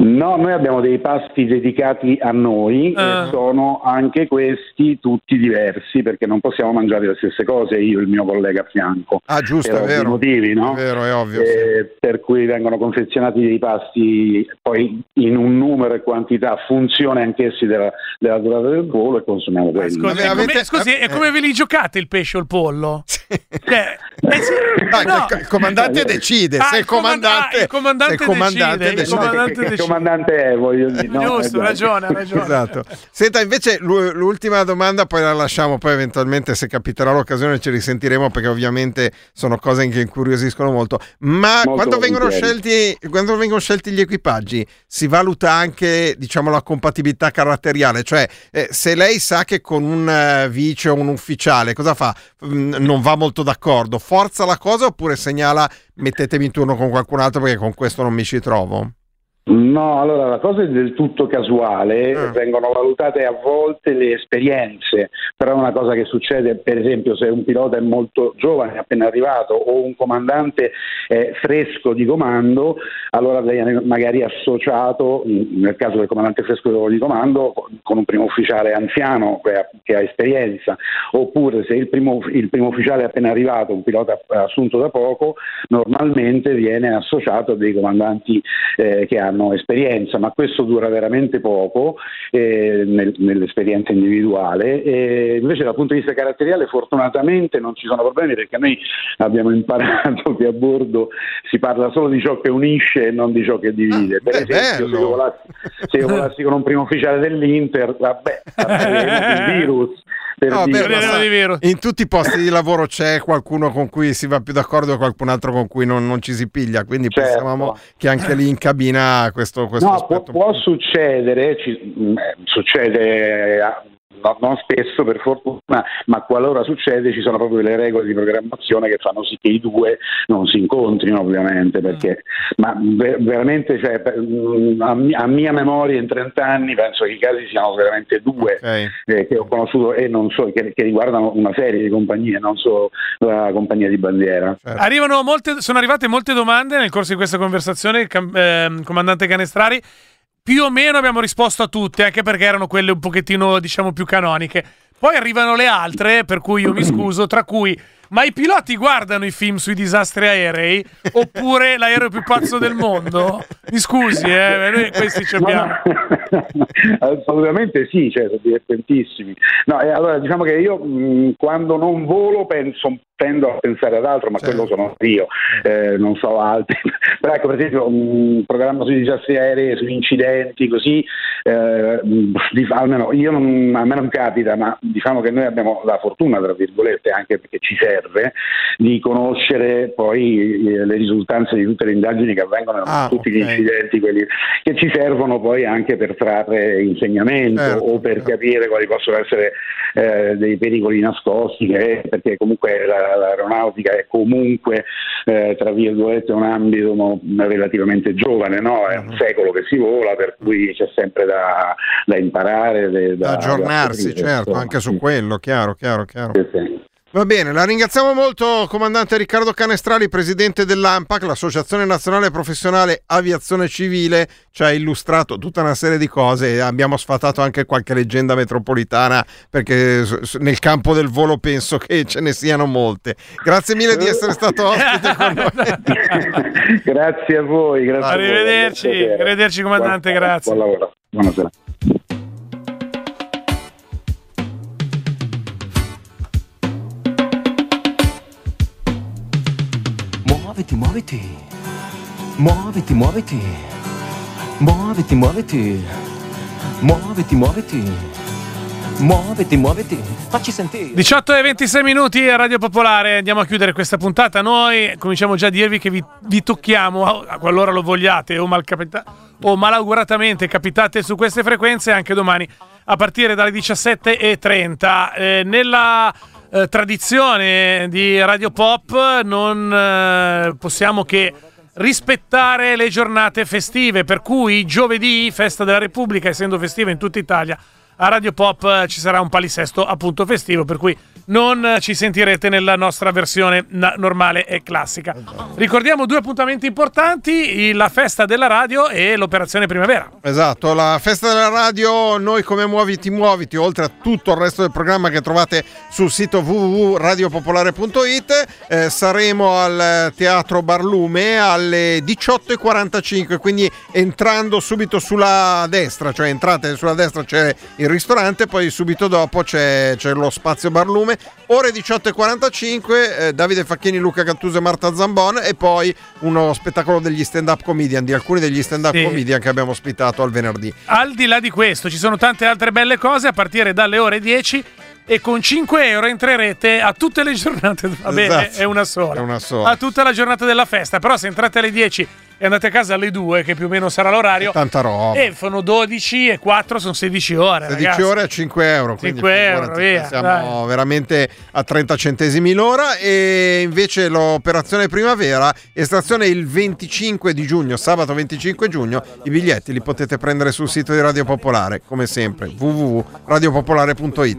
No, noi abbiamo dei pasti dedicati a noi Ah. e sono anche questi tutti diversi perché non possiamo mangiare le stesse cose io e il mio collega a fianco. Ah, giusto, per è vero. motivi, no? È vero, è ovvio. Eh, Per cui vengono confezionati dei pasti poi in un numero e quantità funzione anch'essi della, della durata del volo e consumiamo quelli. Scusi, è come, scusi, eh, è come ve li giocate il pesce o il pollo? Cioè, eh sì, Dai, no. il comandante decide. Ah, se il il comand- comandante, ah, il comandante se il comandante decide, il decide. comandante decide. è, voglio dire. no? Giusto, Esatto. ragione, ha ragione. Esatto. Senta, invece l'u- l'ultima domanda poi la lasciamo, poi eventualmente se capiterà l'occasione ci risentiremo perché ovviamente sono cose che incuriosiscono molto. Ma Molto quando vengono, scelti, quando vengono scelti gli equipaggi si valuta anche diciamo, la compatibilità caratteriale, cioè eh, se lei sa che con un eh, vice o un ufficiale cosa fa? Non va molto d'accordo, forza la cosa oppure segnala mettetemi in turno con qualcun altro perché con questo non mi ci trovo? No, allora la cosa è del tutto casuale, Ah. vengono valutate a volte le esperienze, però è una cosa che succede per esempio se un pilota è molto giovane, appena arrivato, o un comandante è fresco di comando, allora viene magari associato, nel caso del comandante fresco di comando, con un primo ufficiale anziano che ha, che ha esperienza, oppure se il primo, il primo ufficiale è appena arrivato, un pilota assunto da poco, normalmente viene associato a dei comandanti eh, che hanno esperienza, ma questo dura veramente poco eh, nel- nell'esperienza individuale. E invece dal punto di vista caratteriale fortunatamente non ci sono problemi perché noi abbiamo imparato che a bordo si parla solo di ciò che unisce e non di ciò che divide. per beh, esempio, se io, volassi, se io volassi con un primo ufficiale dell'Inter, vabbè, parleremo di virus. Per No, dire, ma sa- in tutti i posti di lavoro c'è qualcuno con cui si va più d'accordo e qualcun altro con cui non, non ci si piglia, quindi Certo. pensavamo che anche lì in cabina questo, questo No, può, aspetto. può succedere, ci- mh, eh, succede no- non spesso per fortuna, ma qualora succede ci sono proprio le regole di programmazione che fanno sì che i due non si incontrino ovviamente, perché, ma ve- veramente cioè, mh, a, mi- a mia memoria in 30 anni penso che i casi siano veramente due eh, che ho conosciuto e non so, che, che riguardano una serie di compagnie, non solo la compagnia di bandiera. Arrivano molte, sono arrivate molte domande nel corso di questa conversazione, cam- ehm, comandante Canestrari. Più o meno abbiamo risposto a tutte, anche perché erano quelle un pochettino, diciamo, più canoniche. Poi arrivano le altre, per cui io mi scuso, tra cui ma i piloti guardano i film sui disastri aerei oppure l'aereo più pazzo del mondo? Mi scusi, eh, noi questi ci abbiamo. Assolutamente sì, cioè, sono divertentissimi. No, e allora diciamo che io mh, quando non volo penso, tendo a pensare ad altro, ma quello sono io, eh, non so altri. Però ecco, per esempio, un programma sui disastri aerei, sugli incidenti, così, eh, di- almeno io non, a me non capita, ma diciamo che noi abbiamo la fortuna, tra virgolette, anche perché ci serve, di conoscere poi eh, le risultanze di tutte le indagini che avvengono Ah, tutti gli ok. incidenti, quelli che ci servono poi anche per trarre insegnamento Certo, o per capire quali possono essere eh, dei pericoli nascosti, perché comunque la- l'aeronautica è comunque eh, tra virgolette un ambito relativamente giovane, no? è un secolo che si vola, per cui c'è sempre da, da imparare, da, Da aggiornarsi, da scoprire, certo, insomma. anche su quello, chiaro, chiaro, chiaro. Sì, sì. Va bene, la ringraziamo molto, comandante Riccardo Canestrali, presidente dell'AMPAC, l'Associazione Nazionale Professionale Aviazione Civile, ci ha illustrato tutta una serie di cose e abbiamo sfatato anche qualche leggenda metropolitana perché nel campo del volo penso che ce ne siano molte. Grazie mille di essere stato ospite con noi. grazie a voi, grazie a voi. Arrivederci, Buon piacere. arrivederci comandante, Buon- grazie. Buon lavoro, buonasera. Muoviti, muoviti. Muoviti, muoviti. Muoviti, muoviti. Muoviti, muoviti. Muoviti, muoviti. Facci sentire. 18 e 26 minuti a Radio Popolare, andiamo a chiudere questa puntata. Noi cominciamo già a dirvi che vi, vi tocchiamo, qualora lo vogliate o, malcapita- o malauguratamente capitate su queste frequenze anche domani a partire dalle 17.30. Eh, nella eh, tradizione di Radio Pop non eh, possiamo che rispettare le giornate festive, per cui giovedì, festa della Repubblica, essendo festiva in tutta Italia, a Radio Pop eh, ci sarà un palinsesto appunto festivo, per cui non ci sentirete nella nostra versione normale e classica. Ricordiamo due appuntamenti importanti, la festa della radio e l'operazione primavera. Esatto, la festa della radio, noi come Muoviti Muoviti, oltre a tutto il resto del programma che trovate sul sito www.radiopopolare.it, eh, saremo al Teatro Barlume alle 18.45, quindi entrando subito sulla destra, cioè entrate sulla destra c'è il ristorante, poi subito dopo c'è, c'è lo spazio Barlume, ore 18.45, eh, Davide Facchini, Luca Cattuso e Marta Zambon e poi uno spettacolo degli stand-up comedian, di alcuni degli stand-up Sì. comedian che abbiamo ospitato al venerdì. Al di là di questo, ci sono tante altre belle cose a partire dalle ore 10 e con 5 euro entrerete a tutte le giornate. Va bene, Esatto. è una sola. È una sola. A tutta la giornata della festa. Però se entrate alle 10 e andate a casa alle 2, che più o meno sarà l'orario, Tanta roba. e fanno 12 e 4 sono 16 ore. 16 ragazzi. ore a 5 euro. quindi 5 euro, via, Siamo veramente a 30 centesimi l'ora. E invece l'operazione primavera, estrazione il 25 di giugno, sabato 25 giugno. I biglietti li potete prendere sul sito di Radio Popolare, come sempre, www.radiopopolare.it.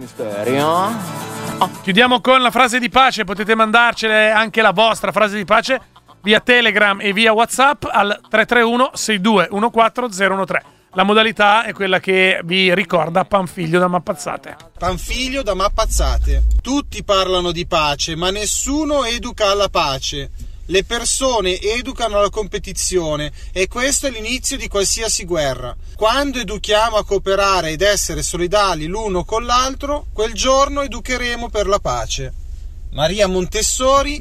Chiudiamo con la frase di pace, potete mandarcele anche la vostra frase di pace via Telegram e via WhatsApp al 331 6214 013. La modalità è quella che vi ricorda Panfiglio da Mappazzate. Panfiglio da Mappazzate. Tutti parlano di pace, ma nessuno educa alla pace. Le persone educano alla competizione e questo è l'inizio di qualsiasi guerra. Quando educhiamo a cooperare ed essere solidali l'uno con l'altro, quel giorno educheremo per la pace. Maria Montessori,